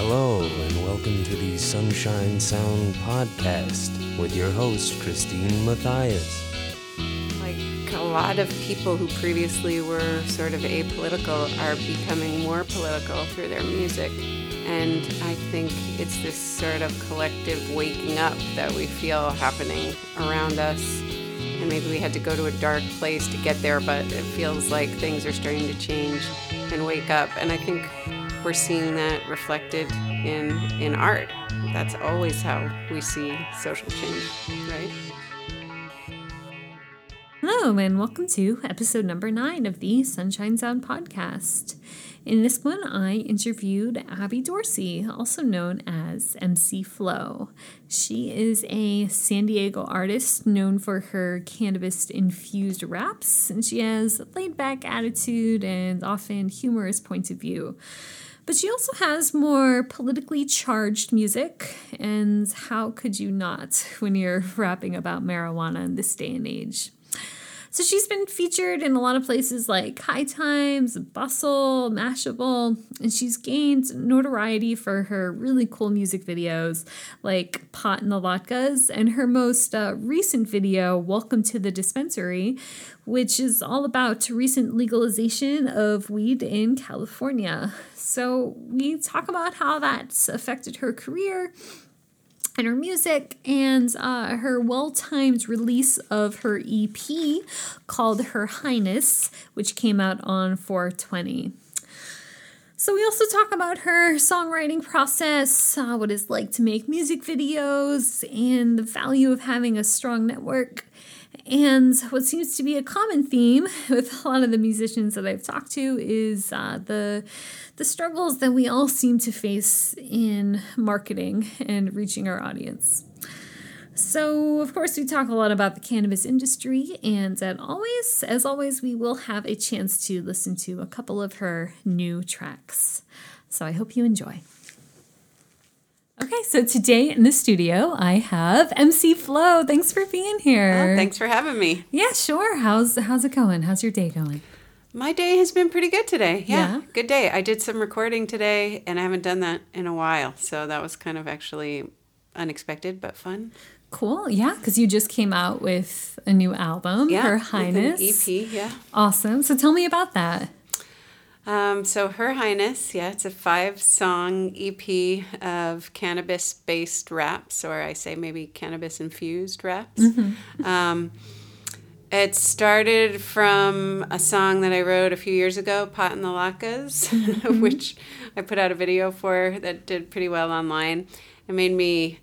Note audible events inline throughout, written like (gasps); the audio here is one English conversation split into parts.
Hello, and welcome to the Sunshine Sound Podcast with your host, Christine Matthias. Like a lot of people who previously were sort of apolitical are becoming more political through their music. And I think it's this sort of collective waking up that we feel happening around us. And maybe we had to go to a dark place to get there, but it feels like things are starting to change and wake up. And I think we're seeing that reflected in in art. That's always how we see social change, right? Hello, and welcome to episode number nine of the Sunshine Sound podcast. In this one, I interviewed Abby Dorsey, also known as MC Flow. She is a San Diego artist known for her cannabis infused raps, and she has a laid back attitude and often humorous points of view. But she also has more politically charged music, and how could you not (laughs) when you're rapping about marijuana in this day and age? So she's been featured in a lot of places like High Times, Bustle, Mashable, and she's gained notoriety for her really cool music videos like Pot and the Latkes and her most uh, recent video, Welcome to the Dispensary, which is all about recent legalization of weed in California. So we talk about how that's affected her career and her music and uh, her well timed release of her EP called Her Highness, which came out on 420. So, we also talk about her songwriting process, uh, what it's like to make music videos, and the value of having a strong network. And what seems to be a common theme (laughs) with a lot of the musicians that I've talked to is uh, the the struggles that we all seem to face in marketing and reaching our audience. So, of course, we talk a lot about the cannabis industry, and as always, as always, we will have a chance to listen to a couple of her new tracks. So, I hope you enjoy. Okay, so today in the studio, I have MC Flow. Thanks for being here. Oh, thanks for having me. Yeah, sure. How's how's it going? How's your day going? My day has been pretty good today. Yeah, Yeah? good day. I did some recording today, and I haven't done that in a while, so that was kind of actually unexpected but fun. Cool. Yeah, because you just came out with a new album, Yeah, Her Highness. EP. Yeah. Awesome. So tell me about that. Um, so Her Highness, yeah, it's a five-song EP of cannabis-based raps, or I say maybe cannabis-infused raps. Um, it started from a song that I wrote a few years ago, "Pot and the Latkes," (laughs) which I put out a video for that did pretty well online. It made me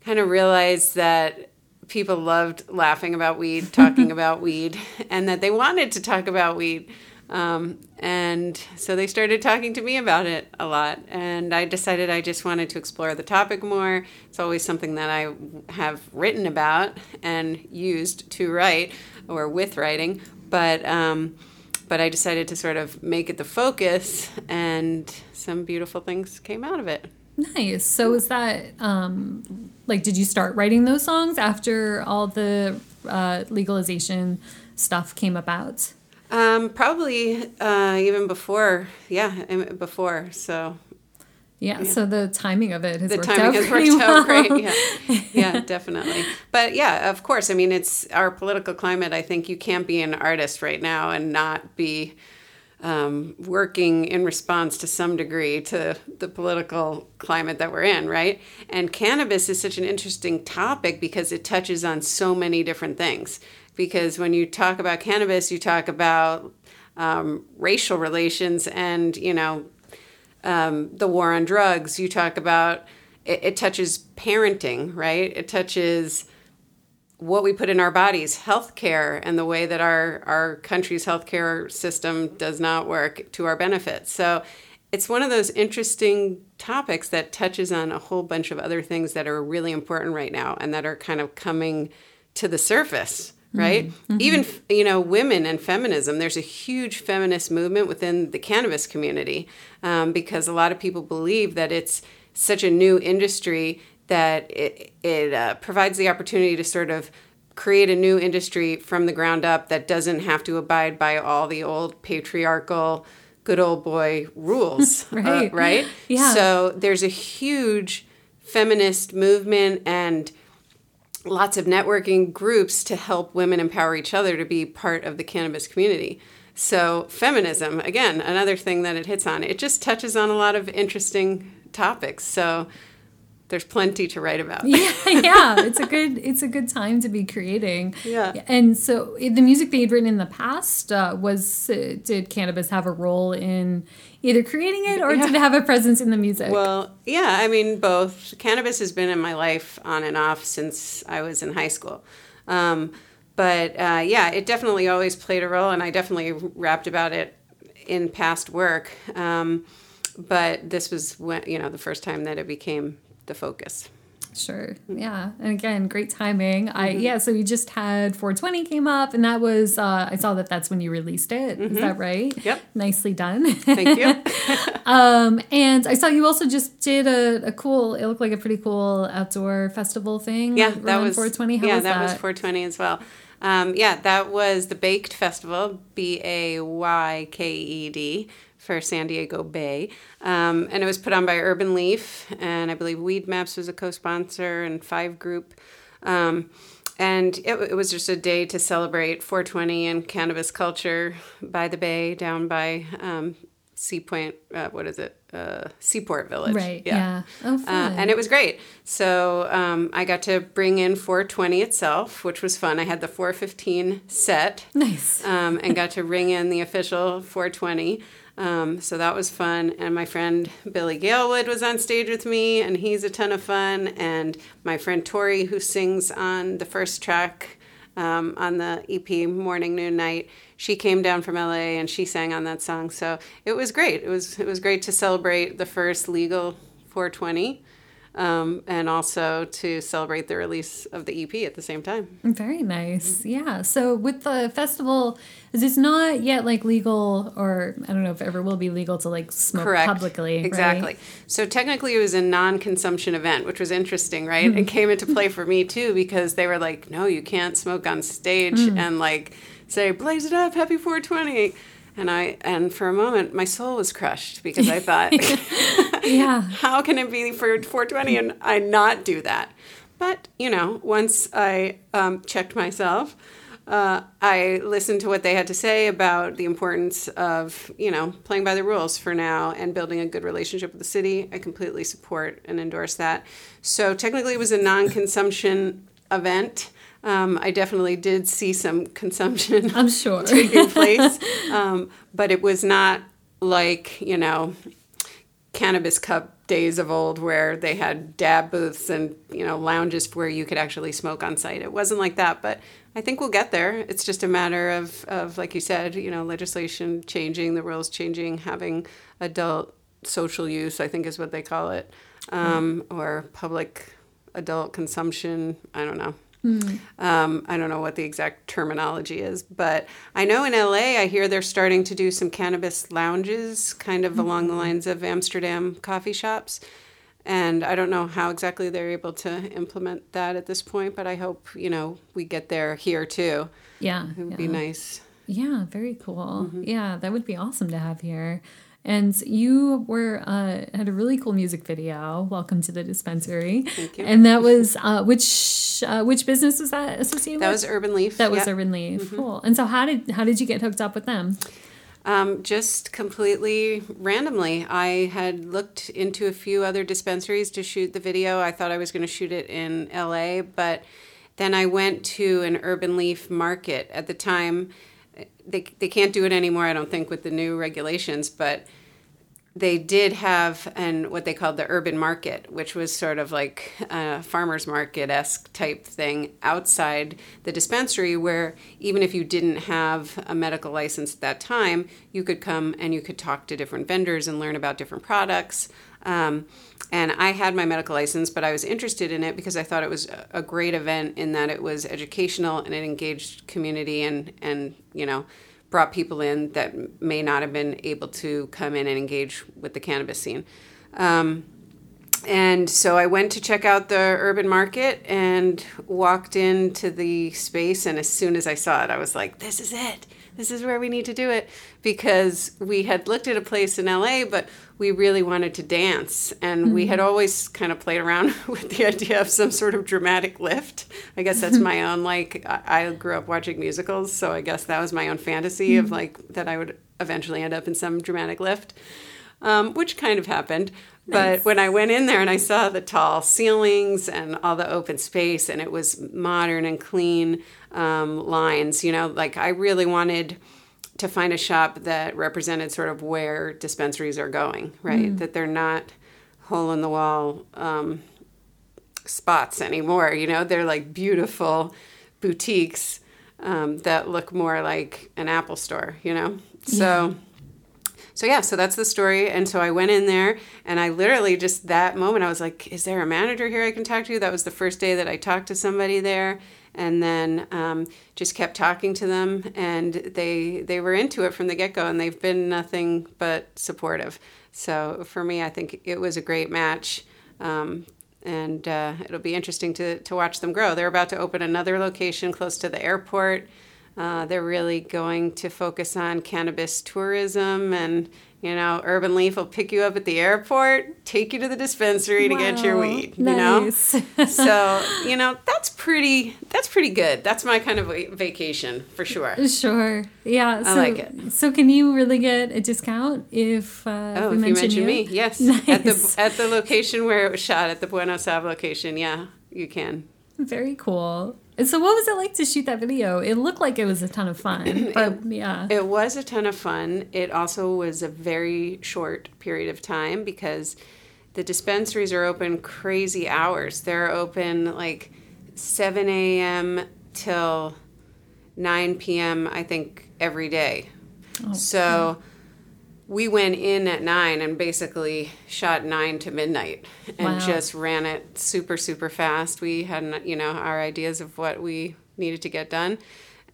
kind of realize that people loved laughing about weed, talking (laughs) about weed, and that they wanted to talk about weed. Um, and so they started talking to me about it a lot. And I decided I just wanted to explore the topic more. It's always something that I have written about and used to write or with writing. But, um, but I decided to sort of make it the focus, and some beautiful things came out of it. Nice. So is that um like did you start writing those songs after all the uh, legalization stuff came about? Um, probably uh, even before, yeah, before. So Yeah, so the timing of it has the worked timing out has worked out great. Yeah, (laughs) yeah, definitely. But yeah, of course. I mean, it's our political climate. I think you can't be an artist right now and not be um, working in response to some degree to the political climate that we're in, right? And cannabis is such an interesting topic because it touches on so many different things. Because when you talk about cannabis, you talk about um, racial relations and, you know, um, the war on drugs. You talk about it, it touches parenting, right? It touches what we put in our bodies, healthcare, and the way that our our country's healthcare system does not work to our benefit. So it's one of those interesting topics that touches on a whole bunch of other things that are really important right now and that are kind of coming to the surface right even you know women and feminism there's a huge feminist movement within the cannabis community um, because a lot of people believe that it's such a new industry that it, it uh, provides the opportunity to sort of create a new industry from the ground up that doesn't have to abide by all the old patriarchal good old boy rules, (laughs) Right. Uh, right? Yeah. So there's a huge feminist movement and lots of networking groups to help women empower each other to be part of the cannabis community. So, feminism, again, another thing that it hits on, it just touches on a lot of interesting topics. So, there's plenty to write about. (laughs) yeah, yeah, it's a good it's a good time to be creating. Yeah. and so the music they had written in the past uh, was uh, did cannabis have a role in either creating it or did it have a presence in the music? Well, yeah, I mean, both. Cannabis has been in my life on and off since I was in high school. Um, but uh, yeah, it definitely always played a role, and I definitely rapped about it in past work. Um, but this was when, you know, the first time that it became the focus. Sure. Yeah. And again, great timing. I yeah, so you just had 420 came up and that was uh I saw that that's when you released it. Is that right? Yep. Nicely done. Thank you. (laughs) (laughs) um and I saw you also just did a, a cool it looked like a pretty cool outdoor festival thing. Yeah, that was 420. How yeah, was that, that? was 420 as well. Um, yeah, that was the Baked Festival, B A Y K E D, for San Diego Bay, um, and it was put on by Urban Leaf, and I believe Weed Maps was a co-sponsor, and Five Group. Um, and it, it was just a day to celebrate 420 and cannabis culture by the bay, down by um, Sea Point. Uh, what is it? Uh, Seaport Village. Right. Yeah. Oh Uh, and it was great. So um, I got to bring in 420 itself, which was fun. I had the 415 set nice. um, and got to ring in the official 420. Um, so that was fun. And my friend Billy Galewood was on stage with me, and he's a ton of fun. And my friend Tori, who sings on the first track um, on the EP Morning, Noon, Night, she came down from LA and she sang on that song. So it was great. It was it was great to celebrate the first legal 420. Um, and also to celebrate the release of the EP at the same time. Very nice. Yeah. So with the festival, is it's not yet like legal, or I don't know if it ever will be legal to like smoke Correct. publicly. right? Exactly. So technically, it was a non-consumption event, which was interesting, right? Hmm. It came into play for me too because they were like, "No, you can't smoke on stage," Hmm. and like say, "Blaze it up, happy 420." And I and for a moment, my soul was crushed because I thought, (laughs) Yeah. (laughs) how can it be for 420 and I not do that? But you know, once I um, checked myself, uh, I listened to what they had to say about the importance of you know playing by the rules for now and building a good relationship with the city. I completely support and endorse that. So technically, it was a non-consumption event. Um, I definitely did see some consumption (laughs) I'm sure. (laughs) taking place, (laughs) um, but it was not like you know cannabis cup days of old where they had dab booths and you know lounges where you could actually smoke on site. It wasn't like that, but I think we'll get there. It's just a matter of of like you said, you know, legislation changing, the rules changing, having adult social use. I think is what they call it, um, or public adult consumption. I don't know. Um, I don't know what the exact terminology is, but I know in LA, I hear they're starting to do some cannabis lounges, kind of along the lines of Amsterdam coffee shops. And I don't know how exactly they're able to implement that at this point, but I hope, you know, we get there here too. Yeah. It would yeah. be nice. Yeah, very cool. Mm-hmm. Yeah, that would be awesome to have here. And you were uh, had a really cool music video. Welcome to the dispensary. Thank you. And that was uh, which uh, which business was that associated That with? was Urban Leaf. that was. Mm-hmm. Urban Leaf. Cool. And so how did how did you get hooked up with them? Um, just completely randomly. I had looked into a few other dispensaries to shoot the video. I thought I was going to shoot it in LA, but then I went to an Urban Leaf market at the time. They, they can't do it anymore, I don't think, with the new regulations, but they did have an what they called the urban market, which was sort of like a farmers market esque type thing outside the dispensary, where even if you didn't have a medical license at that time, you could come and you could talk to different vendors and learn about different products. Um, and I had my medical license, but I was interested in it because I thought it was a- great event in that it was educational and it engaged community and and you know brought people in that may not have been able to come in and engage with the cannabis scene. Um, and so I went to check out the urban market and walked into the space. And as soon as I saw it, I was like, this is it. This is where we need to do it because we had looked at a place in LA, but we really wanted to dance. And we had mm-hmm. always kind of played around (laughs) with the idea of some sort of dramatic lift. I guess that's my mm-hmm. own, like, I grew up watching musicals, so I guess that was my own fantasy of mm-hmm. like that I would eventually end up in some dramatic lift, um, which kind of happened. But when I went in there and I saw the tall ceilings and all the open space, and it was modern and clean um, lines, you know, like I really wanted to find a shop that represented sort of where dispensaries are going, right? That they're not hole in the wall um, spots anymore. You know, they're like beautiful boutiques um, that look more like an Apple store. You know, so. So yeah, so that's the story. And so I went in there and I literally just that moment I was like, is there a manager here I can talk to? That was the first day that I talked to somebody there and then um, just kept talking to them and they they were into it from the get-go and they've been nothing but supportive. So for me, I think it was a great match. Um, and uh, it'll be interesting to, to watch them grow. They're about to open another location close to the airport. Uh, they're really going to focus on cannabis tourism and you know urban leaf will pick you up at the airport take you to the dispensary to get your Wow, weed you know (laughs) so you know that's pretty that's pretty good that's my kind of vacation for sure Sure. Yeah. So, like it. So can you really get a discount if uh, oh if you mention mention you? me yes Nice. at the at the location where it was shot at the buenos aires location yeah you can Very cool. And So what was it like to shoot that video? It looked like it was a ton of fun. (clears throat) But yeah. It was a ton of fun. It also was a very short period of time because the dispensaries are open crazy hours. They're open like 7 a.m. till 9 p.m., I think, every day. Oh, so we went in at 9 and basically shot 9 to midnight and Wow. just ran it super, super fast. We had, you know, our ideas of what we needed to get done.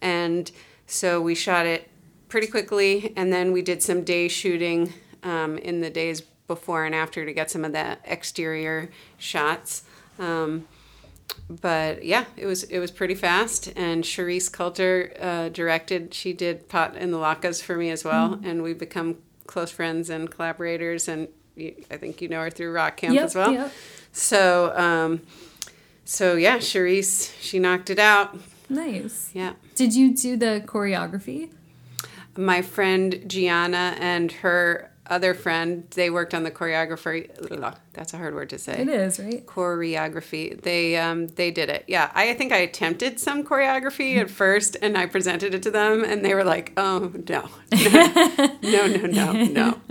And so we shot it pretty quickly, and then we did some day shooting um, in the days before and after to get some of the exterior shots. Um, but yeah, it was it was pretty fast. And Charisse Coulter uh, directed. She did Pot in the Latkes for me as well, Mm-hmm. and we've become close friends and collaborators. And you, I think you know her through Rock Camp Yep, as well. yep. So um, so yeah, Charisse, she knocked it out. Nice. Yeah. Did you do the choreography? my friend Gianna and her other friend, they worked on the choreography. That's a hard word to say. It is, right? Choreography. They um, they did it. Yeah, I think I attempted some choreography at (laughs) first, and I presented it to them, and they were like, "Oh no, (laughs) no, no, no, no."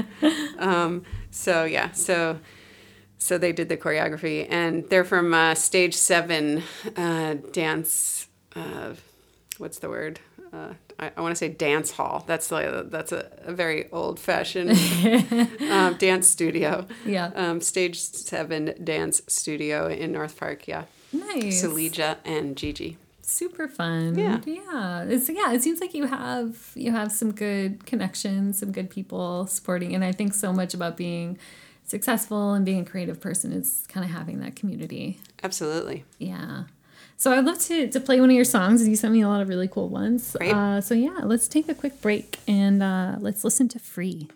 Um, so yeah, so so they did the choreography, and they're from uh, Stage Seven uh, dance. Uh, what's the word? Uh, I, I want to say dance hall. That's like that's a, a very old fashioned (laughs) um, dance studio. Yeah. Um, stage Seven dance studio in North Park. Yeah. Nice. Salija and Gigi. Super fun. Yeah. Yeah. It's yeah, it seems like you have you have some good connections, some good people supporting and I think so much about being successful and being a creative person is kind of having that community. Absolutely. Yeah. So I'd love to, to play one of your songs. You sent me a lot of really cool ones. Great. Uh, so yeah, let's take a quick break and uh, let's listen to Free.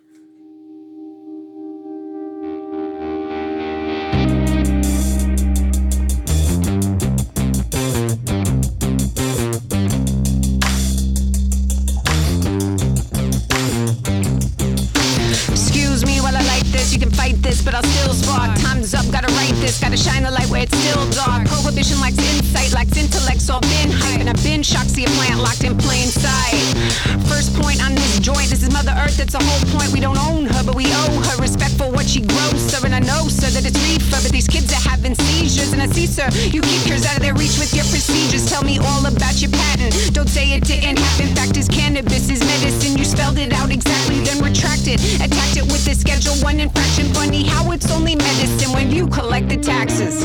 Gotta shine the light where it's still dark. Prohibition lacks insight, lacks intellect, so I've been hype. And I've been shocked, see a plant locked in plain sight. First point on this joint, this is Mother Earth, that's the whole point. We don't own her, but we owe her respect for what she grows, sir. And I know, sir, that it's reefer, but these kids are having seizures. And I see, sir, you keep yours out of their reach with your procedures. Tell me all about your patent. Don't say it didn't happen. Fact is, cannabis is medicine. You spelled it out exactly, then retracted. Attacked it with the schedule one infraction. Funny how it's only medicine when you collect the taxes.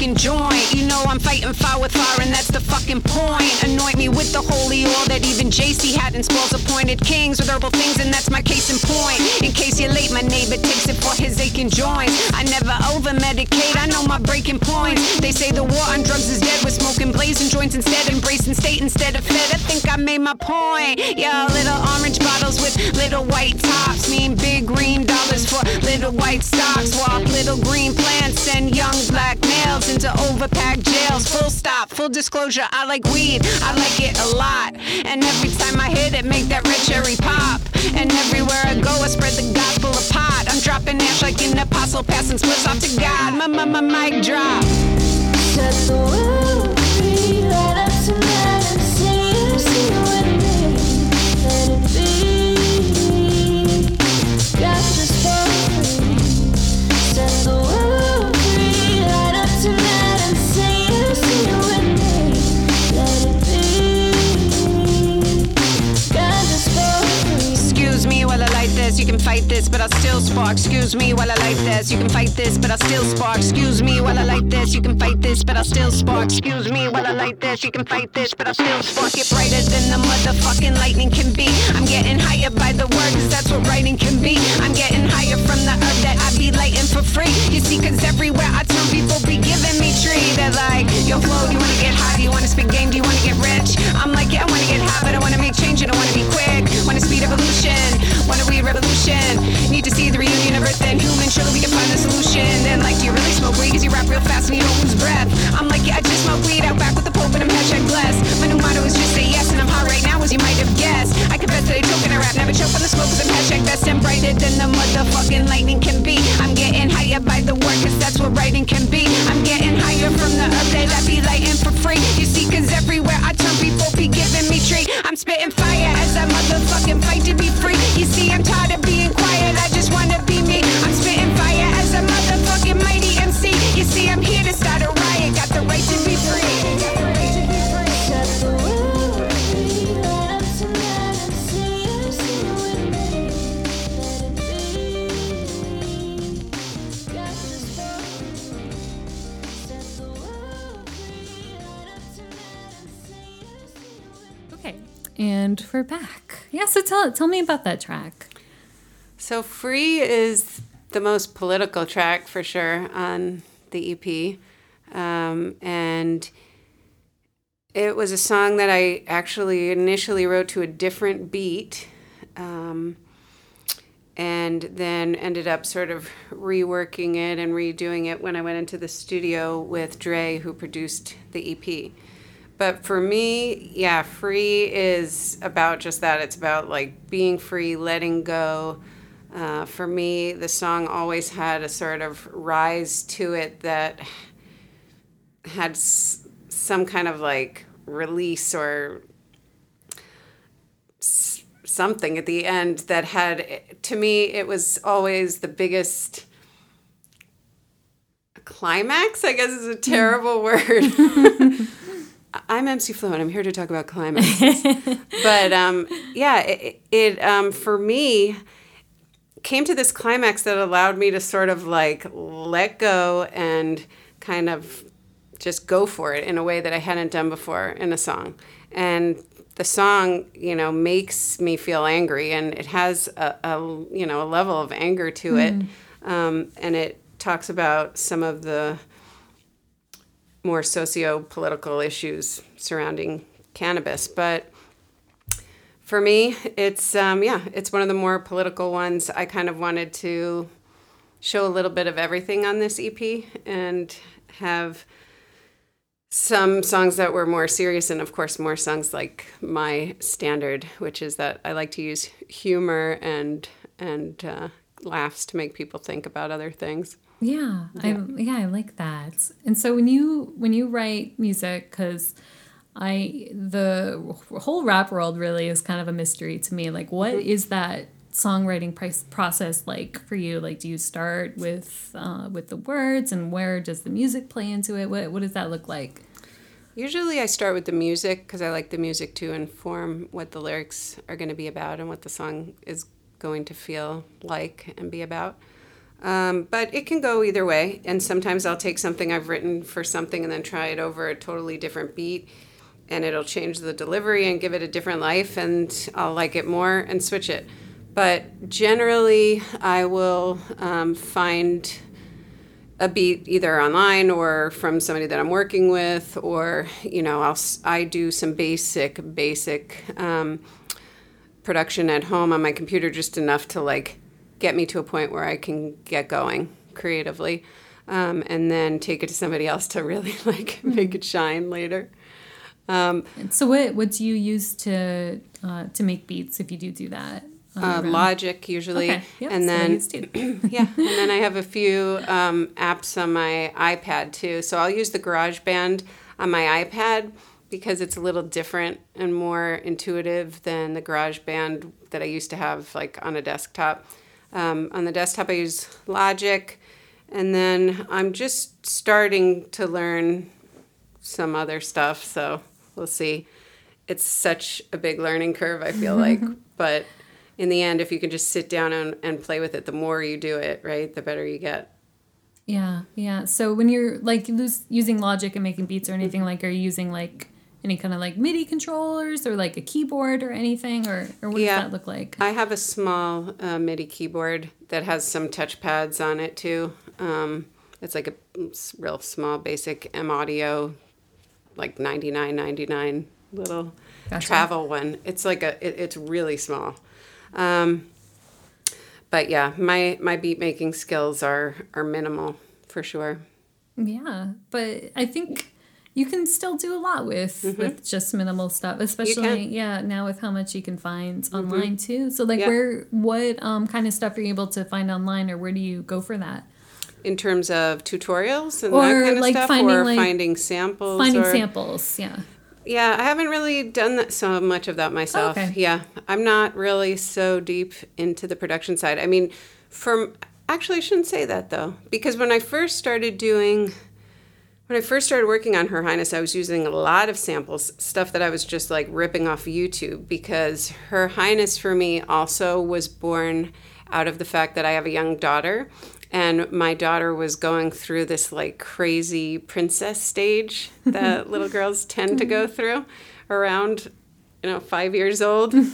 Fucking joint. You know I'm fighting fire with fire, and that's the fucking point. Anoint me with the holy oil that even JC had in spoils appointed kings with herbal things, and that's my case in point. In case you're late, my neighbor takes it for his aching joints. I never over medicate, I know my breaking points. They say the war on drugs is dead, we're smoking blazing joints instead, embracing state instead of fed. I think I made my point. Yeah, little orange bottles with little white tops mean big green dollars for little white stocks. Walk little green plants and young black males into overpacked jails. Full stop, full disclosure, I like weed, I like it a lot. And every time I hit it, make that red cherry pop. And everywhere I go, I spread the gospel of pot. I'm dropping ash like an apostle, passing splits off to God. My, my, my mic drop. Set the world You can fight this, but I'll still spark. Excuse me while I light this. You can fight this, but I'll still spark. Excuse me while I light this. You can fight this, but I'll still spark. Excuse me while I light this. You can fight this, but I'll still spark. It brighter than the motherfucking lightning can be. I'm getting higher by the word, cause that's what writing can be. I'm getting higher from the earth that I be lighting for free. You see, cause everywhere I turn, people be giving me tree. They're like, yo, Flo, do you wanna get high? Do you wanna spit game? Do you wanna get rich? I'm like, yeah, I wanna get high, but I wanna make change and I wanna be quick. Wanna speed evolution, wanna read revolution. Need to see the reunion of Earth and human. Surely we can find the solution. Then, like, do you really smoke weed? Cause you rap real fast and you don't lose breath. I'm like, yeah, I just smoke weed out back with the Pope and I'm hashtag blessed. My new motto is just say yes, and I'm hot right now, as you might have guessed. I confess that I choke and I rap, never choke on the smoke, cause I'm hashtag best and brighter than the motherfucking lightning can be. I'm getting higher by the word, cause that's what writing can be. I'm getting higher from the earth that I be lighting for free. You see, cause everywhere I turn, people be giving me tree. I'm spitting we're back. Yeah, so tell tell me about that track. So Free is the most political track for sure on the EP. Um, and it was a song that I actually initially wrote to a different beat. Um, and then ended up sort of reworking it and redoing it when I went into the studio with Dre, who produced the EP. But for me, yeah, free is about just that. It's about like being free, letting go. Uh, for me, the song always had a sort of rise to it that had s- some kind of like release or s- something at the end that had, to me, it was always the biggest climax, I guess is a terrible (laughs) word. (laughs) I'm MC Flo, and I'm here to talk about climaxes. (laughs) but um, yeah, it, it um, for me came to this climax that allowed me to sort of like let go and kind of just go for it in a way that I hadn't done before in a song. And the song, you know, makes me feel angry, and it has a, a you know a level of anger to it, um, and it talks about some of the more socio-political issues surrounding cannabis, but for me, it's um, yeah, it's one of the more political ones. I kind of wanted to show a little bit of everything on this EP and have some songs that were more serious and of course more songs like my standard which is that i like to use humor and and uh, laughs to make people think about other things Yeah, I yeah I like that. And so when you when you write music, because I the whole rap world really is kind of a mystery to me. Like, what is that songwriting price process like for you? Like, do you start with uh, with the words, and where does the music play into it? What what does that look like? Usually I start with the music because I like the music to inform what the lyrics are going to be about and what the song is going to feel like and be about. Um, but it can go either way. And sometimes I'll take something I've written for something and then try it over a totally different beat. And it'll change the delivery and give it a different life. And I'll like it more and switch it. But generally, I will um, find a beat either online or from somebody that I'm working with, or you know, I'll I do some basic basic um, production at home on my computer, just enough to like get me to a point where I can get going creatively, um, and then take it to somebody else to really (laughs) like make it shine later. So what what do you use to uh, to make beats if you do do that? Uh. Logic usually, Okay. Yep, and then (clears throat) yeah, and then I have a few um, apps on my iPad too. So I'll use the GarageBand on my iPad because it's a little different and more intuitive than the GarageBand that I used to have like on a desktop. Um, on the desktop, I use Logic, and then I'm just starting to learn some other stuff. So we'll see. It's such a big learning curve, I feel like. (laughs) But in the end, if you can just sit down and, and play with it, the more you do it, right, the better you get. Yeah, yeah. So when you're like lose, using Logic and making beats or Mm-hmm. anything, like, are you using like any kind of like MIDI controllers or like a keyboard or anything, or or what Yeah. does that look like? I have a small uh, MIDI keyboard that has some touch pads on it too. Um, it's like a real small, basic M Audio, like ninety nine ninety nine little Gotcha. travel one. It's like a, it, it's really small. Um, but yeah, my my beat making skills are are minimal for sure. Yeah, but I think you can still do a lot with with just minimal stuff, especially yeah now with how much you can find online too. So like Yeah. where what um kind of stuff are you able to find online, or where do you go for that? In terms of tutorials and Or, that kind of like, stuff, finding, or like, finding samples, Finding or, samples, yeah. Yeah, I haven't really done that, so much of that myself. Okay. Yeah, I'm not really so deep into the production side. I mean, from actually, I shouldn't say that though, because when I first started doing, when I first started working on Her Highness, I was using a lot of samples, stuff that I was just like ripping off YouTube, because Her Highness for me also was born out of the fact that I have a young daughter. And my daughter was going through this like crazy princess stage (laughs) that little girls tend to go through around, you know, five years old. (laughs)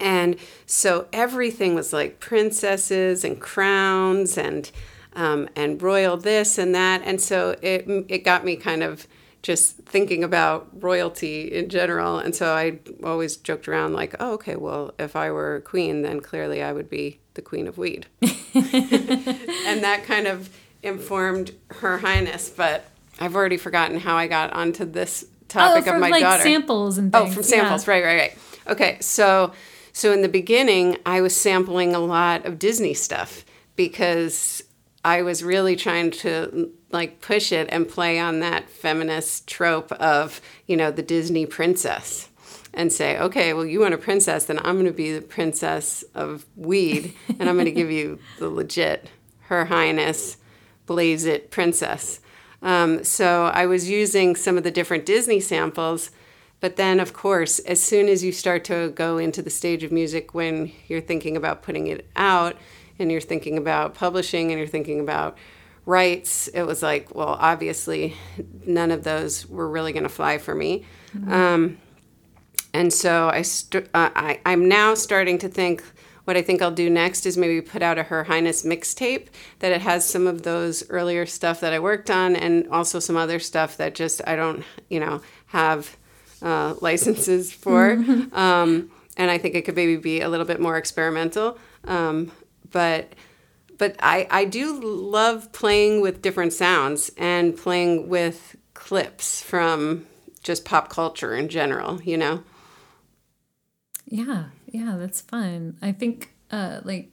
And so everything was like princesses and crowns and um, and royal this and that. And so it it got me kind of just thinking about royalty in general. And so I always joked around like, oh, okay, well, if I were a queen, then clearly I would be the queen of weed. (laughs) and that kind of informed Her Highness. But I've already forgotten how I got onto this topic oh, of from my like daughter. samples and things. Oh, things. from yeah. samples, right, right, right. Okay, so so in the beginning, I was sampling a lot of Disney stuff because I was really trying to like push it and play on that feminist trope of you know the Disney princess and say, okay, well, you want a princess, then I'm going to be the princess of weed, and I'm going to give you the legit Her Highness Blaze It princess. Um, so I was using some of the different Disney samples, but then, of course, as soon as you start to go into the stage of music when you're thinking about putting it out and you're thinking about publishing and you're thinking about rights, it was like, well, obviously, none of those were really going to fly for me. Um, and so I, st- uh, I I'm now starting to think what I think I'll do next is maybe put out a Her Highness mixtape that it has some of those earlier stuff that I worked on and also some other stuff that just I don't you know have uh, licenses for. (laughs) Um, and I think it could maybe be a little bit more experimental. Um, but but I, I do love playing with different sounds and playing with clips from just pop culture in general, you know? Yeah, yeah, that's fun. I think uh like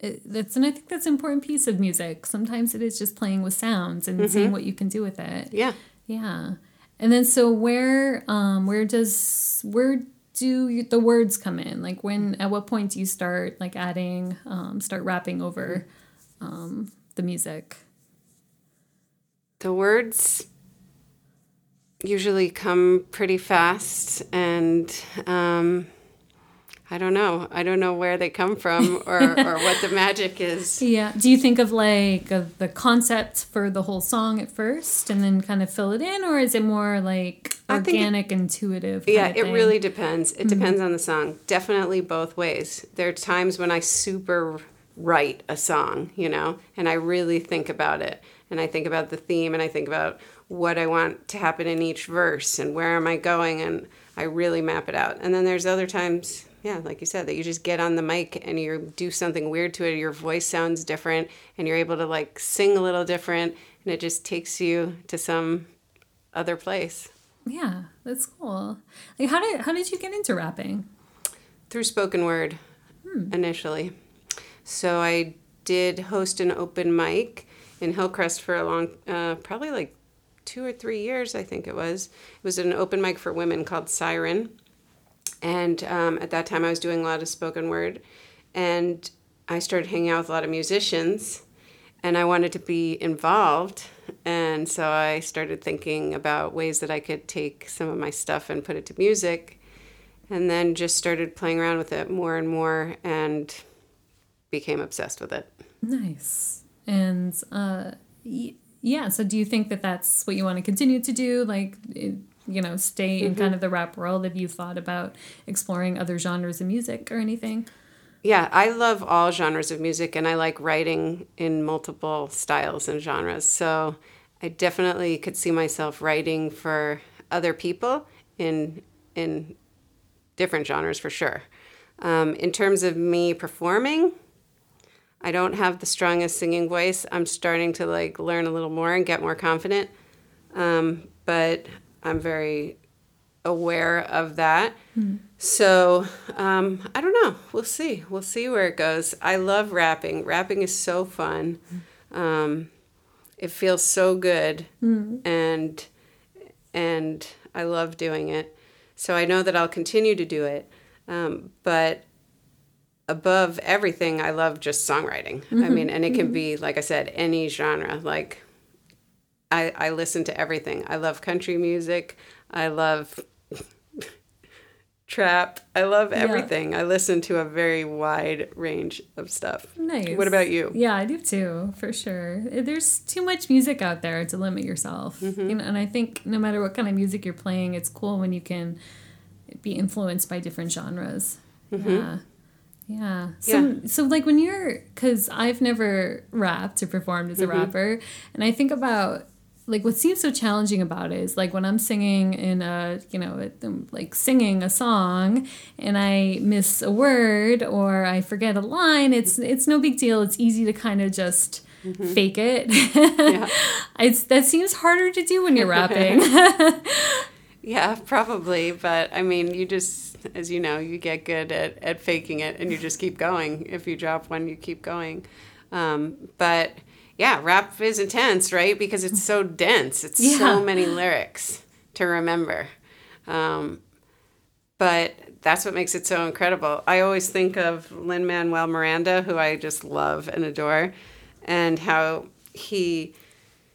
it, that's and I think that's an important piece of music. Sometimes it is just playing with sounds and seeing what you can do with it. Yeah. Yeah. And then so where um where does where do you, the words come in? Like when at what point do you start like adding um start rapping over um the music? The words usually come pretty fast, and um, I don't know. I don't know where they come from or, or what the magic is. (laughs) Yeah. Do you think of like of the concept for the whole song at first and then kind of fill it in, or is it more like think it- organic, intuitive? Yeah, it really depends. It hmm. depends on the song. Definitely both ways. There are times when I super write a song, you know, and I really think about it. And I think about the theme and I think about what I want to happen in each verse and where am I going and I really map it out. And then there's other times, yeah, like you said, that you just get on the mic and you do something weird to it. Your voice sounds different and you're able to like sing a little different and it just takes you to some other place. Yeah, that's cool. Like, how did how did you get into rapping? through spoken word initially. So I did host an open mic in Hillcrest for a long, uh, probably like two or three years, I think it was. It was an open mic for women called Siren. And um, at that time, I was doing a lot of spoken word. And I started hanging out with a lot of musicians. And I wanted to be involved. And so I started thinking about ways that I could take some of my stuff and put it to music and then just started playing around with it more and more and became obsessed with it. Nice. And uh, yeah, so do you think that that's what you want to continue to do? Like, you know, stay in kind of the rap world? Have you thought about exploring other genres of music or anything? Yeah, I love all genres of music and I like writing in multiple styles and genres. So I definitely could see myself writing for other people in in different genres for sure. Um, in terms of me performing, I don't have the strongest singing voice. I'm starting to like learn a little more and get more confident. Um, but I'm very aware of that. So um, I don't know. We'll see. We'll see where it goes. I love rapping. Rapping is so fun. Um, it feels so good, and and I love doing it. So I know that I'll continue to do it. Um, but above everything, I love just songwriting. I mean, and it can be like I said, any genre. Like I, I listen to everything. I love country music. I love (laughs) trap. I love everything. I listen to a very wide range of stuff. Nice. What about you? Yeah, I do too, for sure. There's too much music out there to limit yourself. Mm-hmm. You know, and I think no matter what kind of music you're playing, it's cool when you can be influenced by different genres. Yeah. Yeah. So, Mm-hmm. Yeah. so like when you're, because I've never rapped or performed as a Mm-hmm. rapper, and I think about like what seems so challenging about it is like when I'm singing in a, you know, um, like singing a song and I miss a word or I forget a line, it's it's no big deal. It's easy to kind of just fake it. (laughs) it's that seems harder to do when you're rapping. (laughs) Yeah, probably. But I mean, you just, as you know, you get good at, at faking it and you just keep going. If you drop one, you keep going. Um, but yeah, rap is intense, right? Because it's so dense, it's Yeah. so many lyrics to remember. Um, but that's what makes it so incredible. I always think of Lin Manuel Miranda, who I just love and adore, and how he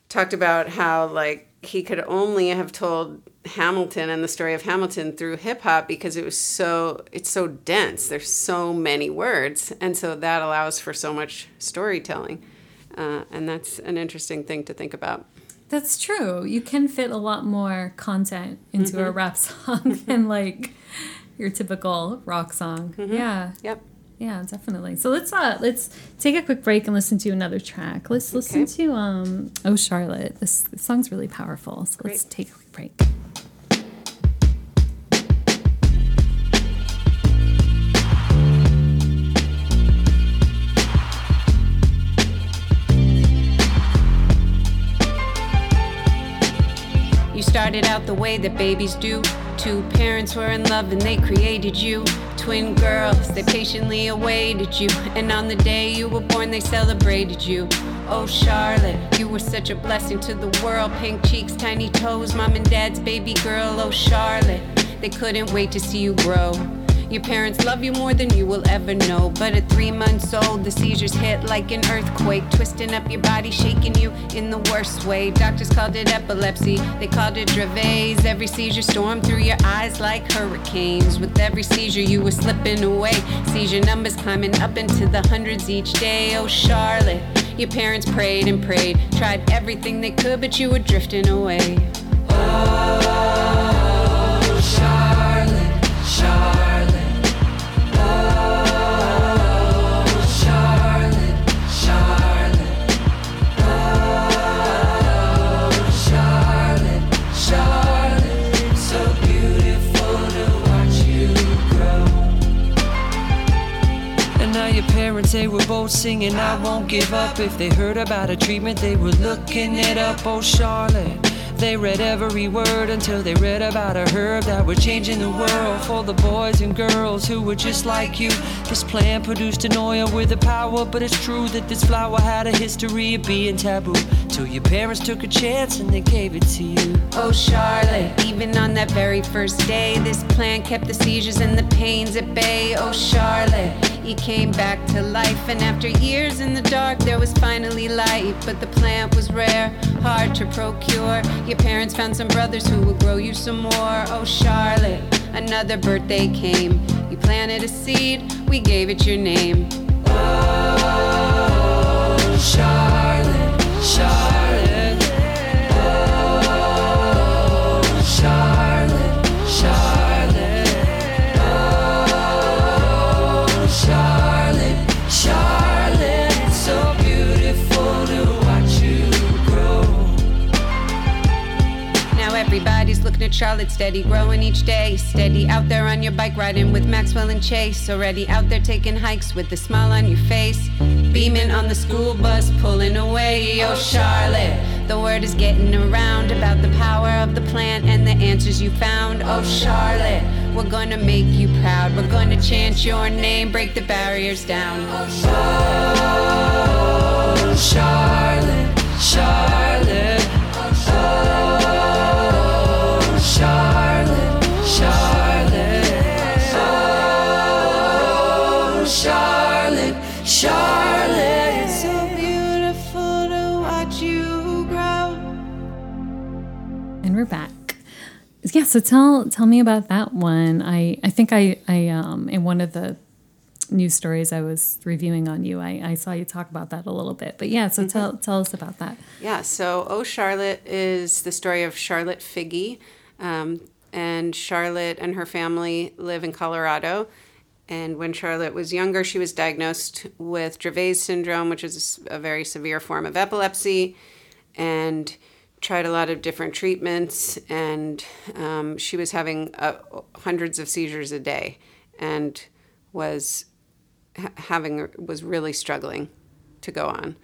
talked about how like he could only have told Hamilton and the story of Hamilton through hip hop because it was so it's so dense. There's so many words, and so that allows for so much storytelling, uh, and that's an interesting thing to think about. That's true. You can fit a lot more content into a rap (laughs) song than like your typical rock song. Yeah. Yep. Yeah, definitely. So let's uh let's take a quick break and listen to another track. Let's listen Okay. to um Oh Charlotte. This, this song's really powerful. So let's take a quick break. Started out the way that babies do. Two parents were in love and they created you. Twin girls, they patiently awaited you. And on the day you were born, they celebrated you. Oh, Charlotte, you were such a blessing to the world. Pink cheeks, tiny toes, mom and dad's baby girl. Oh, Charlotte, they couldn't wait to see you grow. Your parents love you more than you will ever know. But at three months old, the seizures hit like an earthquake, twisting up your body, shaking you in the worst way. Doctors called it epilepsy, they called it Dravet's. Every seizure stormed through your eyes like hurricanes. With every seizure, you were slipping away. Seizure numbers climbing up into the hundreds each day. Oh, Charlotte, your parents prayed and prayed, tried everything they could, but you were drifting away. And they were both singing, I won't give up. If they heard about a treatment, they were looking it up. Oh, Charlotte. They read every word until they read about a herb that were changing the world for the boys and girls who were just like you. This plant produced an oil with a power, but it's true that this flower had a history of being taboo. Till your parents took a chance and they gave it to you. Oh, Charlotte, even on that very first day, this plant kept the seizures and the pains at bay. Oh, Charlotte, you came back to life, and after years in the dark, there was finally light. But the plant was rare, hard to procure. Your parents found some brothers who would grow you some more. Oh, Charlotte, another birthday came. You planted a seed, we gave it your name. Oh, Charlotte, Charlotte. At Charlotte steady, growing each day. Steady out there on your bike, riding with Maxwell and Chase. Already out there taking hikes with a smile on your face. Beaming on the school bus, pulling away. Oh, Charlotte, the word is getting around about the power of the plant and the answers you found. Oh, Charlotte, we're gonna make you proud. We're gonna chant your name, break the barriers down. Oh, Charlotte, Charlotte. Charlotte, Charlotte. It's so beautiful to watch you grow. And we're back. Yeah, so tell tell me about that one. I I think I I um in one of the news stories I was reviewing on you, I, I saw you talk about that a little bit. But yeah, so tell tell us about that. Yeah, so Oh Charlotte is the story of Charlotte Figi. Um, and Charlotte and her family live in Colorado. And when Charlotte was younger, she was diagnosed with Dravet's syndrome, which is a very severe form of epilepsy, and tried a lot of different treatments. And um, she was having uh, hundreds of seizures a day and was ha- having was really struggling to go on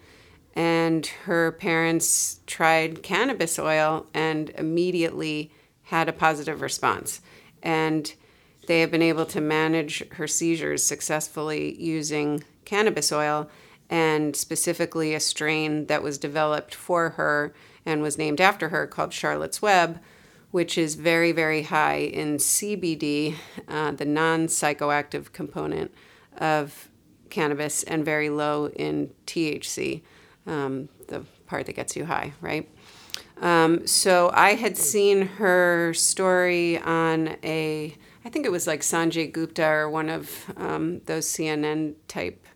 and her parents tried cannabis oil and immediately had a positive response and they have been able to manage her seizures successfully using cannabis oil and specifically a strain that was developed for her and was named after her called Charlotte's Web, which is very, very high in CBD, uh, the non psychoactive component of cannabis, and very low in THC, um, the part that gets you high, right? Um, so I had seen her story on a, I think it was like Sanjay Gupta or one of um, those CNN type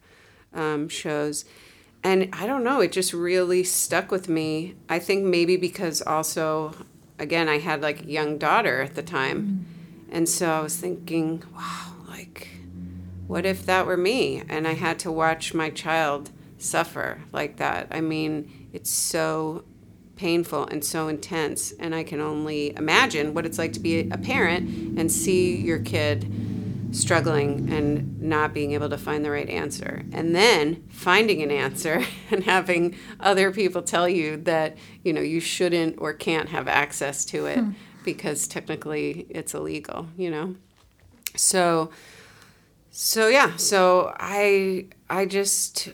um, shows. And I don't know, it just really stuck with me. I think maybe because also, again, I had like a young daughter at the time. And so I was thinking, wow, like, what if that were me and I had to watch my child suffer like that? I mean, it's so painful and so intense. And I can only imagine what it's like to be a parent and see your kid struggling and not being able to find the right answer. And then finding an answer (laughs) and having other people tell you that, you know, you shouldn't or can't have access to it hmm. because technically it's illegal, you know. So so yeah, so I I just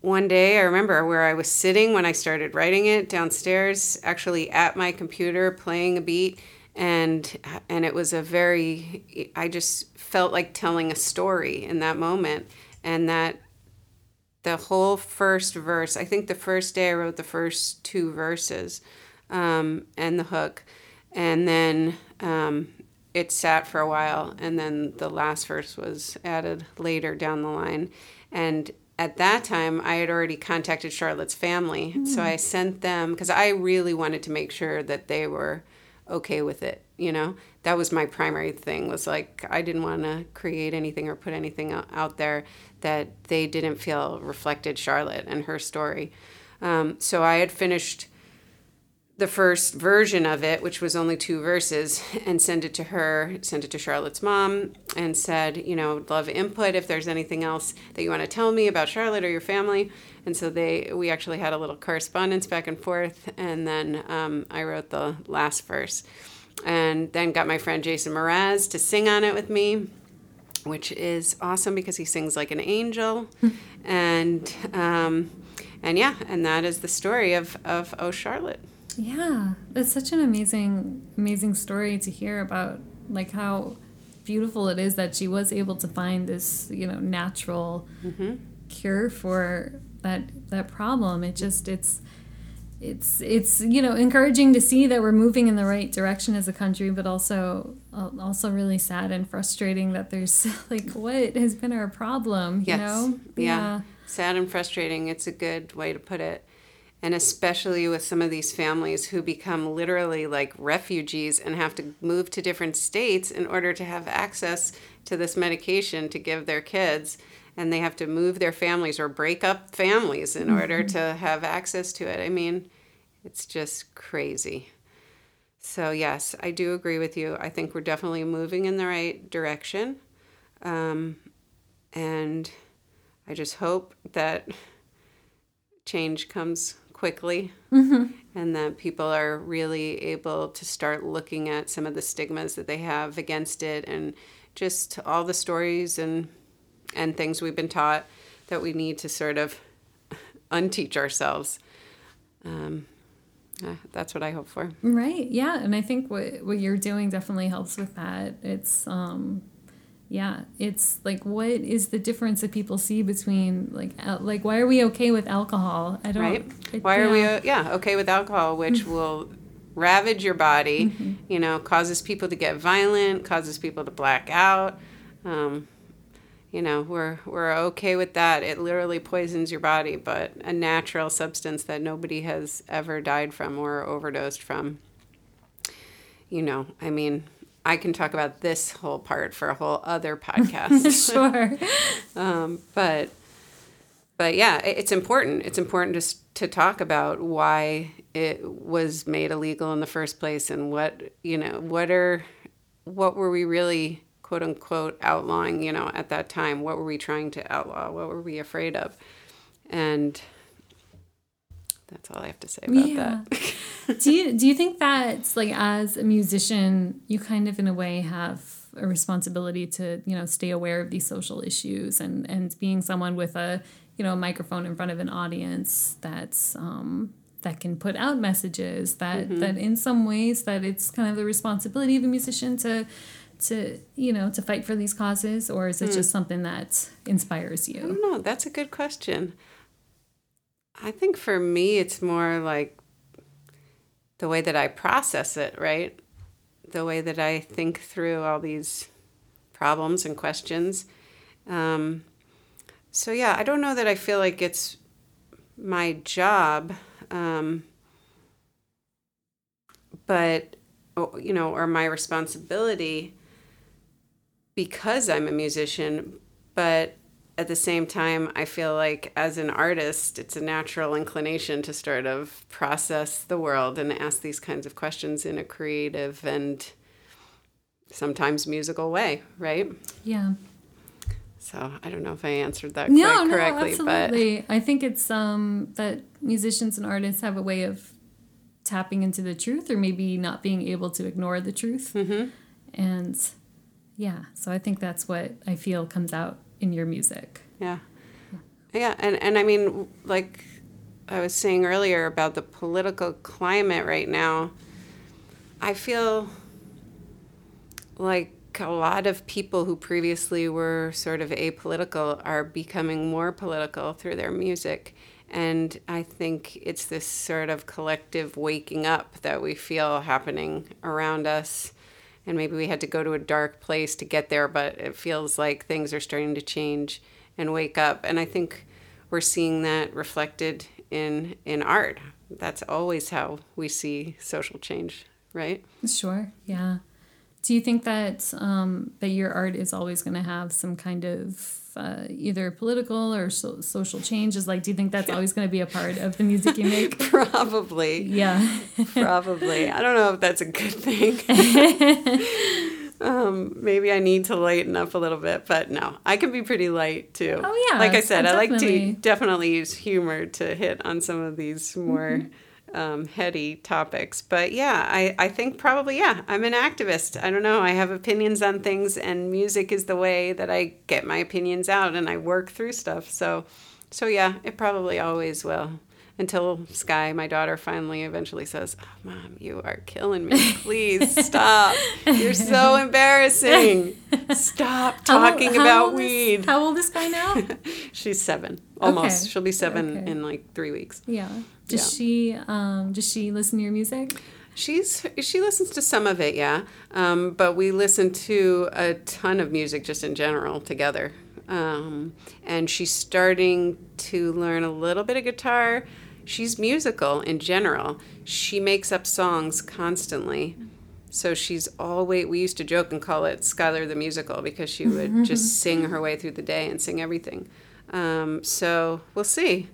one day I remember where I was sitting when I started writing it downstairs, actually at my computer playing a beat, and and it was a very I just felt like telling a story in that moment, and that the whole first verse. I think the first day I wrote the first two verses, um, and the hook, and then um, it sat for a while, and then the last verse was added later down the line, and at that time I had already contacted Charlotte's family, so I sent them because I really wanted to make sure that they were okay with it. You know, that was my primary thing. Was like I didn't want to create anything or put anything out there that they didn't feel reflected Charlotte and her story. Um, so I had finished the first version of it, which was only two verses, and sent it to her, sent it to Charlotte's mom, and said, you know, love input if there's anything else that you want to tell me about Charlotte or your family. And so they, we actually had a little correspondence back and forth, and then um, I wrote the last verse, and then got my friend Jason Mraz to sing on it with me which is awesome because he sings like an angel, (laughs) and um, and yeah, and that is the story of of Oh Charlotte. Yeah, it's such an amazing, amazing story to hear about, like how beautiful it is that she was able to find this, you know, natural cure for that that problem. It just it's it's it's you know encouraging to see that we're moving in the right direction as a country, but also uh, also really sad and frustrating that there's (laughs) like what has been our problem, you Yes, know? yeah. sad and frustrating. It's a good way to put it. And especially with some of these families who become literally like refugees and have to move to different states in order to have access to this medication to give their kids. And they have to move their families or break up families in order to have access to it. I mean, it's just crazy. So, yes, I do agree with you. I think we're definitely moving in the right direction. Um, and I just hope that change comes quickly and that people are really able to start looking at some of the stigmas that they have against it and just all the stories and and things we've been taught that we need to sort of (laughs) unteach ourselves. Um, uh, that's what I hope for. Right. Yeah, and I think what what you're doing definitely helps with that. It's um yeah, it's like what is the difference that people see between like al- like why are we okay with alcohol? I don't right? it- Why are we, yeah. yeah, okay with alcohol, which will ravage your body, Mm-hmm. you know, causes people to get violent, causes people to black out. Um, you know, we're, we're okay with that. It literally poisons your body, but a natural substance that nobody has ever died from or overdosed from. You know, I mean, I can talk about this whole part for a whole other podcast. (laughs) Sure. Um, but but yeah it- it's important. It's important to, to talk about why it was made illegal in the first place and what you know what are what were we really quote unquote outlawing you know at that time? What were we trying to outlaw? What were we afraid of? And that's all i have to say about Yeah. that (laughs) (laughs) do you do you think that like as a musician you kind of in a way have a responsibility to you know stay aware of these social issues and and being someone with a you know a microphone in front of an audience that's um that can put out messages that that in some ways that it's kind of the responsibility of a musician to to you know to fight for these causes or is it just something that inspires I you don't know. That's a good question. I think for me, it's more like the way that I process it, right? The way that I think through all these problems and questions. Um, so, yeah, I don't know that I feel like it's my job, um, but, you know, or my responsibility because I'm a musician, but at the same time, I feel like as an artist, it's a natural inclination to sort of process the world and ask these kinds of questions in a creative and sometimes musical way, right? yeah So I don't know if I answered that no, correctly, but absolutely. I think it's um that musicians and artists have a way of tapping into the truth, or maybe not being able to ignore the truth. Mm-hmm. And yeah, so I think that's what I feel comes out in your music. Yeah. Yeah, and and I mean like I was saying earlier about the political climate right now, I feel like a lot of people who previously were sort of apolitical are becoming more political through their music. And I think it's this sort of collective waking up that we feel happening around us. And maybe we had to go to a dark place to get there, but it feels like things are starting to change and wake up. And I think we're seeing that reflected in in art. That's always how we see social change, right? Sure. Yeah. Do you think that um, that your art is always going to have some kind of uh, either political or so- social changes? Like, do you think that's always going to be a part of the music you make? (laughs) Probably. Yeah. Probably. I don't know if that's a good thing. (laughs) um, maybe I need to lighten up a little bit, but no, I can be pretty light too. Oh, yeah, Like I said, I like to definitely use humor to hit on some of these more Mm-hmm. Um, heady topics. But yeah, I, I think probably, yeah, I'm an activist. I don't know. I have opinions on things, and music is the way that I get my opinions out and I work through stuff. So, so yeah, it probably always will until Sky, my daughter, finally eventually says, oh, "Mom, you are killing me. Please (laughs) stop. You're so (laughs) embarrassing. Stop How old- talking how about old is- weed." how old is Sky now? (laughs) She's seven, almost. Okay. She'll be seven Okay. in like three weeks. yeah. Does she um, does she listen to your music? She's she listens to some of it, yeah, um, but we listen to a ton of music just in general together. Um, and she's starting to learn a little bit of guitar. She's musical in general. She makes up songs constantly. So she's always, we used to joke and call it Skylar the Musical because she would (laughs) just sing her way through the day and sing everything. Um, so we'll see.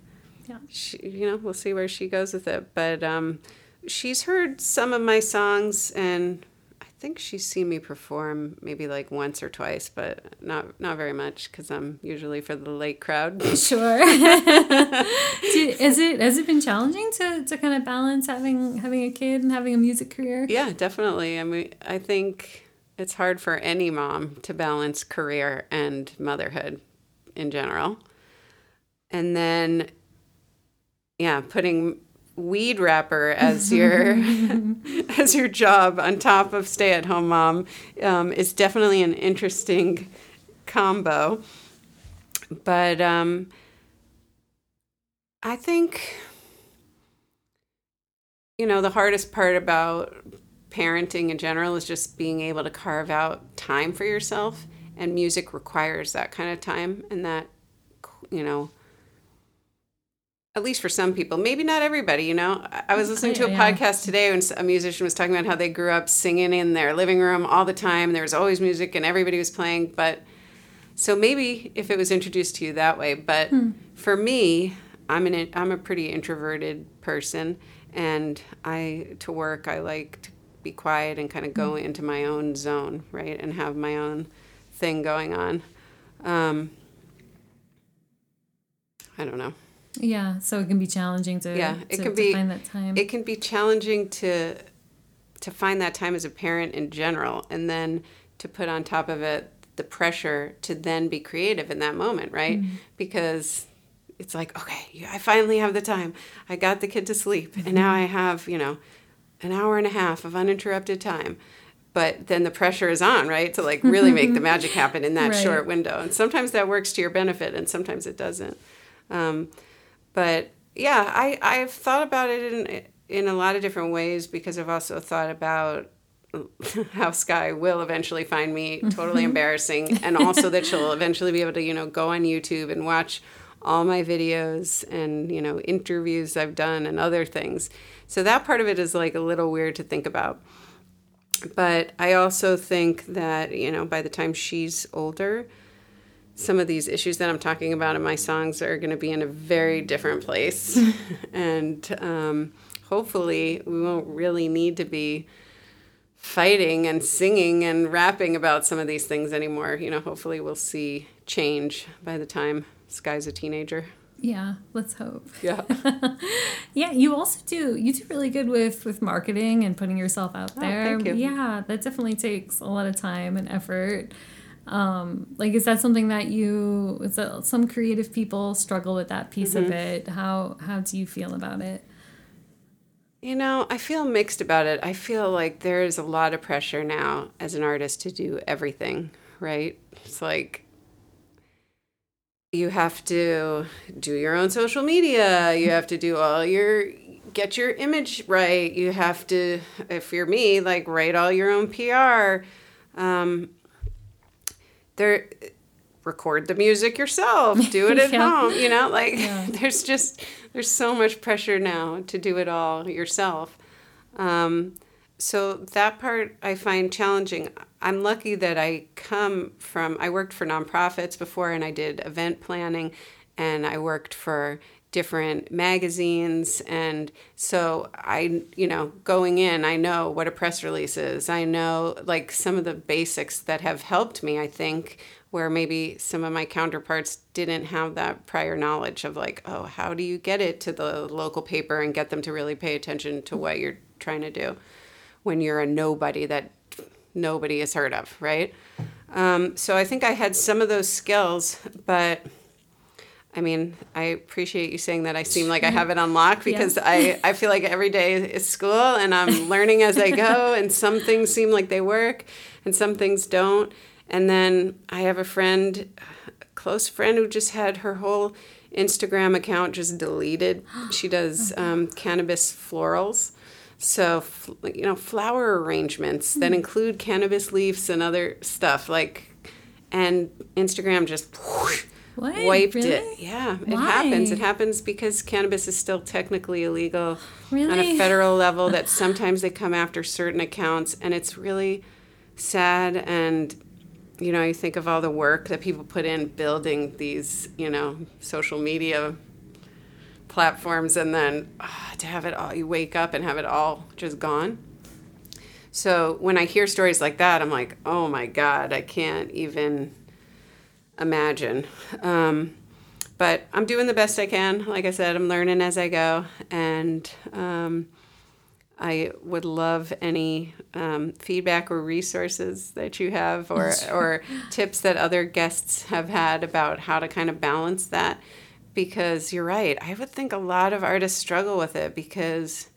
Yeah. She, you know, we'll see where she goes with it. But um, she's heard some of my songs and I think she's seen me perform maybe like once or twice, but not not very much because I'm usually for the late crowd. (laughs) Sure. (laughs) Is it has it been challenging to, to kind of balance having having a kid and having a music career? Yeah, definitely. I mean, I think it's hard for any mom to balance career and motherhood in general. And then, yeah, putting weed wrapper as (laughs) your (laughs) as your job on top of stay at home mom um, is definitely an interesting combo. But um, I think you know, the hardest part about parenting in general is just being able to carve out time for yourself. And music requires that kind of time and that, you know, at least for some people, maybe not everybody, you know. I- was listening to a Yeah, podcast today when a musician was talking about how they grew up singing in their living room all the time. There was always music and everybody was playing. But so maybe if it was introduced to you that way. But hmm. for me, I'm an I'm a pretty introverted person, and I to work I like to be quiet and kind of go hmm. into my own zone, right, and have my own thing going on. Um, I don't know. Yeah, so it can be challenging to Yeah, it to, can be find that time. It can be challenging to to find that time as a parent in general, and then to put on top of it the pressure to then be creative in that moment, right? Mm-hmm. Because it's like, okay, I finally have the time. I got the kid to sleep, and now I have you know an hour and a half of uninterrupted time. But then the pressure is on, right, to like really make the (laughs) magic happen in that Right. short window. And sometimes that works to your benefit, and sometimes it doesn't. Um, but yeah, I I've thought about it in in a lot of different ways because I've also thought about (laughs) how Sky will eventually find me totally (laughs) embarrassing, and also that she'll eventually be able to you know go on YouTube and watch all my videos and you know interviews I've done and other things. So that part of it is like a little weird to think about. But I also think that you know by the time she's older, some of these issues that I'm talking about in my songs are going to be in a very different place. (laughs) and um, hopefully, we won't really need to be fighting and singing and rapping about some of these things anymore. You know, hopefully, we'll see change by the time Sky's a teenager. Yeah, let's hope. Yeah. (laughs) Yeah, you also do you do really good with with marketing and putting yourself out there. Oh, thank you. Yeah, that definitely takes a lot of time and effort. Um, like is that something that you is that some creative people struggle with that piece Mm-hmm. of it? How how do you feel about it? You know, I feel mixed about it. I feel like there is a lot of pressure now as an artist to do everything, right? It's like you have to do your own social media, you have to do all your get your image right, you have to if you're me, like write all your own PR. Um there record the music yourself, do it (laughs) at Yeah. home, you know, like (laughs) there's just there's so much pressure now to do it all yourself. Um, so that part I find challenging. I'm lucky that I come from, I worked for nonprofits before and I did event planning and I worked for different magazines. And so I, you know, going in, I know what a press release is. I know like some of the basics that have helped me, I think, where maybe some of my counterparts didn't have that prior knowledge of like, oh, how do you get it to the local paper and get them to really pay attention to what you're trying to do when you're a nobody that nobody has heard of, right? Um, so I think I had some of those skills, but I mean, I appreciate you saying that I seem like I have it unlocked because I, I feel like every day is school and I'm (laughs) learning as I go, and some things seem like they work and some things don't. And then I have a friend, a close friend, who just had her whole Instagram account just deleted. She does (gasps) um, cannabis florals. So, you know, flower arrangements that mm-hmm. include cannabis leaves and other stuff like, and Instagram just What? wiped Really? it. Yeah, it happens. It happens because cannabis is still technically illegal on a federal level. That (sighs) sometimes they come after certain accounts, and it's really sad. And you know, you think of all the work that people put in building these, you know, social media platforms, and then ah, to have it all, you wake up and have it all just gone. So when I hear stories like that, I'm like, oh my God, I can't even imagine. Um, but I'm doing the best I can. Like I said, I'm learning as I go. And um, I would love any um, feedback or resources that you have or, or tips that other guests have had about how to kind of balance that. Because you're right. I would think a lot of artists struggle with it because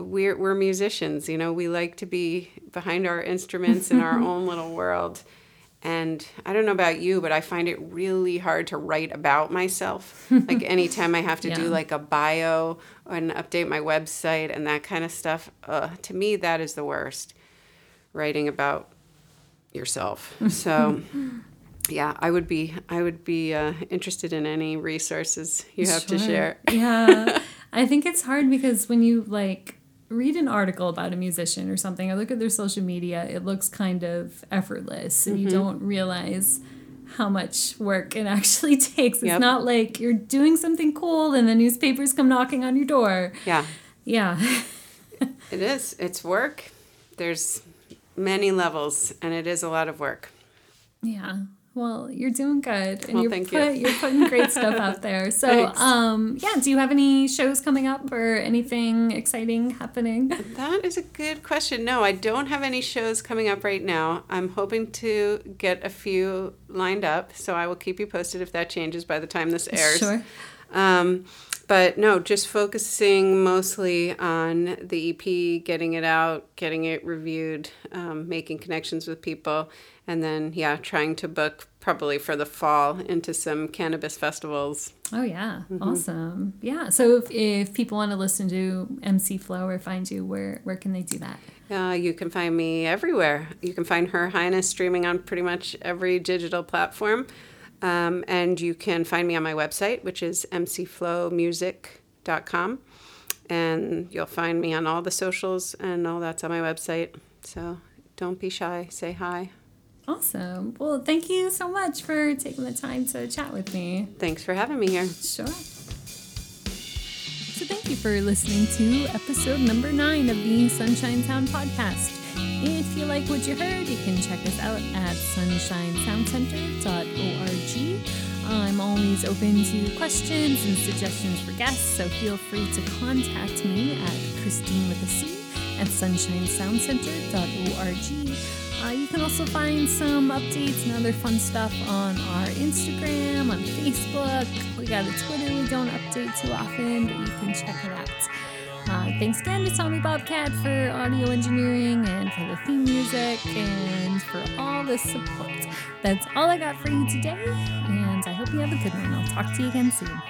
we're we're musicians, you know, we like to be behind our instruments in our (laughs) own little world. And I don't know about you, but I find it really hard to write about myself. like (laughs) anytime I have to do like a bio and update my website and that kind of stuff, uh, to me that is the worst. Writing about yourself. So (laughs) yeah, I would be I would be uh, interested in any resources you have to share. yeah. (laughs) I think it's hard because when you like read an article about a musician or something or look at their social media, it looks kind of effortless and Mm-hmm. you don't realize how much work it (laughs) actually takes. It's Yep. not like you're doing something cool and the newspapers come knocking on your door. Yeah. Yeah. (laughs) It is. It's work. There's many levels, and it is a lot of work. Yeah. Well, you're doing good, and Well, you're thank put, you're putting great stuff out (laughs) there. So, um, yeah. Do you have any shows coming up or anything exciting happening? That is a good question. No, I don't have any shows coming up right now. I'm hoping to get a few lined up, so I will keep you posted if that changes by the time this airs. Sure. Um, but no, just focusing mostly on the EP, getting it out, getting it reviewed, um, making connections with people, and then, yeah, trying to book probably for the fall into some cannabis festivals. Oh yeah, Mm-hmm. awesome. Yeah. So if, if people want to listen to MC Flow or find you, where where can they do that? Uh, you can find me everywhere. You can find Her Highness streaming on pretty much every digital platform. Um, and you can find me on my website, which is mcflowmusic.com. And you'll find me on all the socials, and all that's on my website. So don't be shy. Say hi. Awesome. Well, thank you so much for taking the time to chat with me. Thanks for having me here. Sure. So thank you for listening to episode number nine of the Sunshine Town podcast. If you like what you heard, you can check us out at sunshinesoundcenter.org. I'm always open to questions and suggestions for guests, so feel free to contact me at Christine with a C at sunshinesoundcenter.org. Uh, you can also find some updates and other fun stuff on our Instagram, on Facebook. We got a Twitter we don't update too often, but you can check it out. Uh, thanks again to Tommy Bobcat for audio engineering and for the theme music and for all the support. That's all I got for you today, and I hope you have a good one. I'll talk to you again soon.